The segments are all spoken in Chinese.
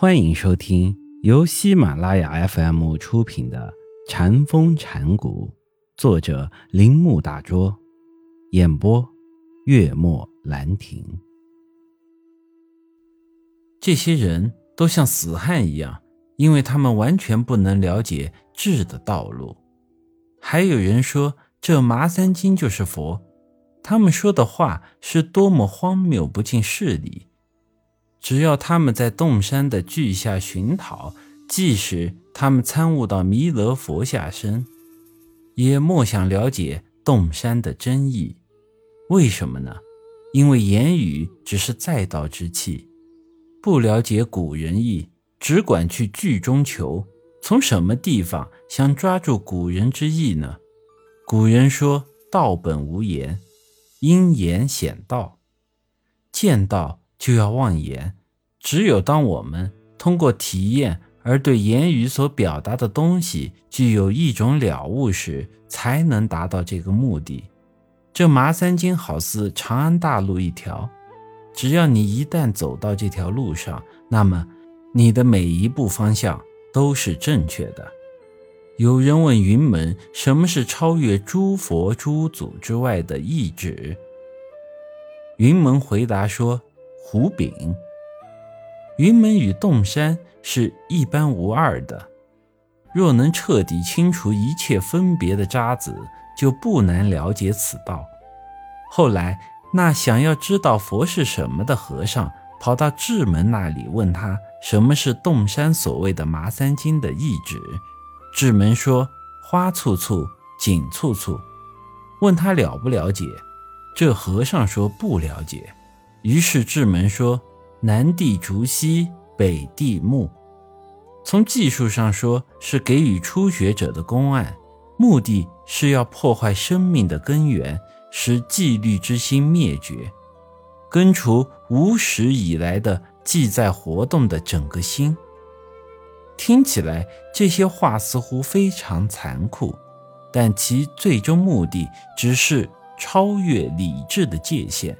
欢迎收听由喜马拉雅 FM 出品的《禅风禅谷，作者铃木大拙，演播月末兰亭。这些人都像死汉一样，因为他们完全不能了解智的道路。还有人说，这麻三经就是佛，他们说的话是多么荒谬不近事理。只要他们在洞山的巨下寻讨，即使他们参悟到弥勒佛下身，也莫想了解洞山的真意。为什么呢？因为言语只是载道之器，不了解古人意，只管去句中求。从什么地方想抓住古人之意呢？古人说：“道本无言，因言显道。”见道。就要妄言，只有当我们通过体验而对言语所表达的东西具有一种了悟时，才能达到这个目的。这麻三经好似长安大路一条，只要你一旦走到这条路上，那么你的每一步方向都是正确的。有人问云门，什么是超越诸佛诸祖之外的意志？云门回答说。胡炳，云门与洞山是一般无二的。若能彻底清除一切分别的渣滓，就不难了解此道。后来，那想要知道佛是什么的和尚跑到智门那里，问他什么是洞山所谓的麻三经的意旨。智门说：“花簇簇，锦簇簇。”问他了不了解？这和尚说不了解。于是智门说：“南地竹溪，北地木。”从技术上说，是给予初学者的公案，目的是要破坏生命的根源，使纪律之心灭绝，根除无始以来的记在活动的整个心。听起来这些话似乎非常残酷，但其最终目的只是超越理智的界限。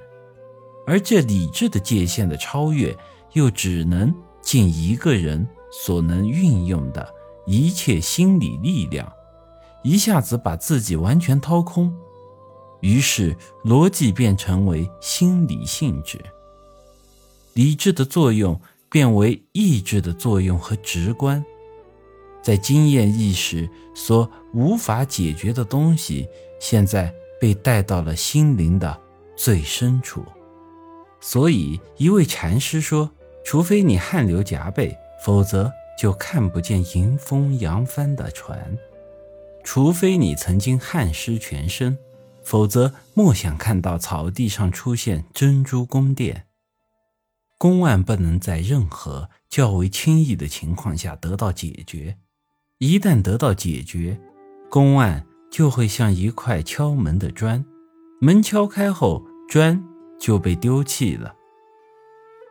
而这理智的界限的超越，又只能尽一个人所能运用的一切心理力量，一下子把自己完全掏空，于是逻辑变成为心理性质，理智的作用变为意志的作用和直观，在经验意识所无法解决的东西，现在被带到了心灵的最深处。所以，一位禅师说：“除非你汗流浃背，否则就看不见迎风扬帆的船；除非你曾经汗湿全身，否则莫想看到草地上出现珍珠宫殿。公案不能在任何较为轻易的情况下得到解决。一旦得到解决，公案就会像一块敲门的砖，门敲开后，砖。”就被丢弃了。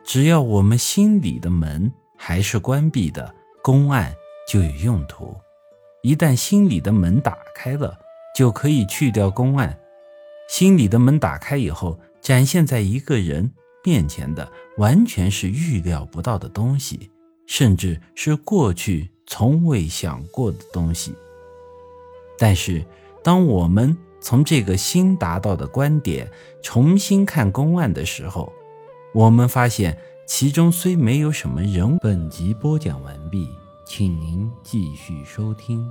只要我们心里的门还是关闭的，公案就有用途；一旦心里的门打开了，就可以去掉公案。心里的门打开以后，展现在一个人面前的，完全是预料不到的东西，甚至是过去从未想过的东西。但是，当我们从这个新达到的观点重新看公案的时候，我们发现其中虽没有什么人。本集播讲完毕，请您继续收听。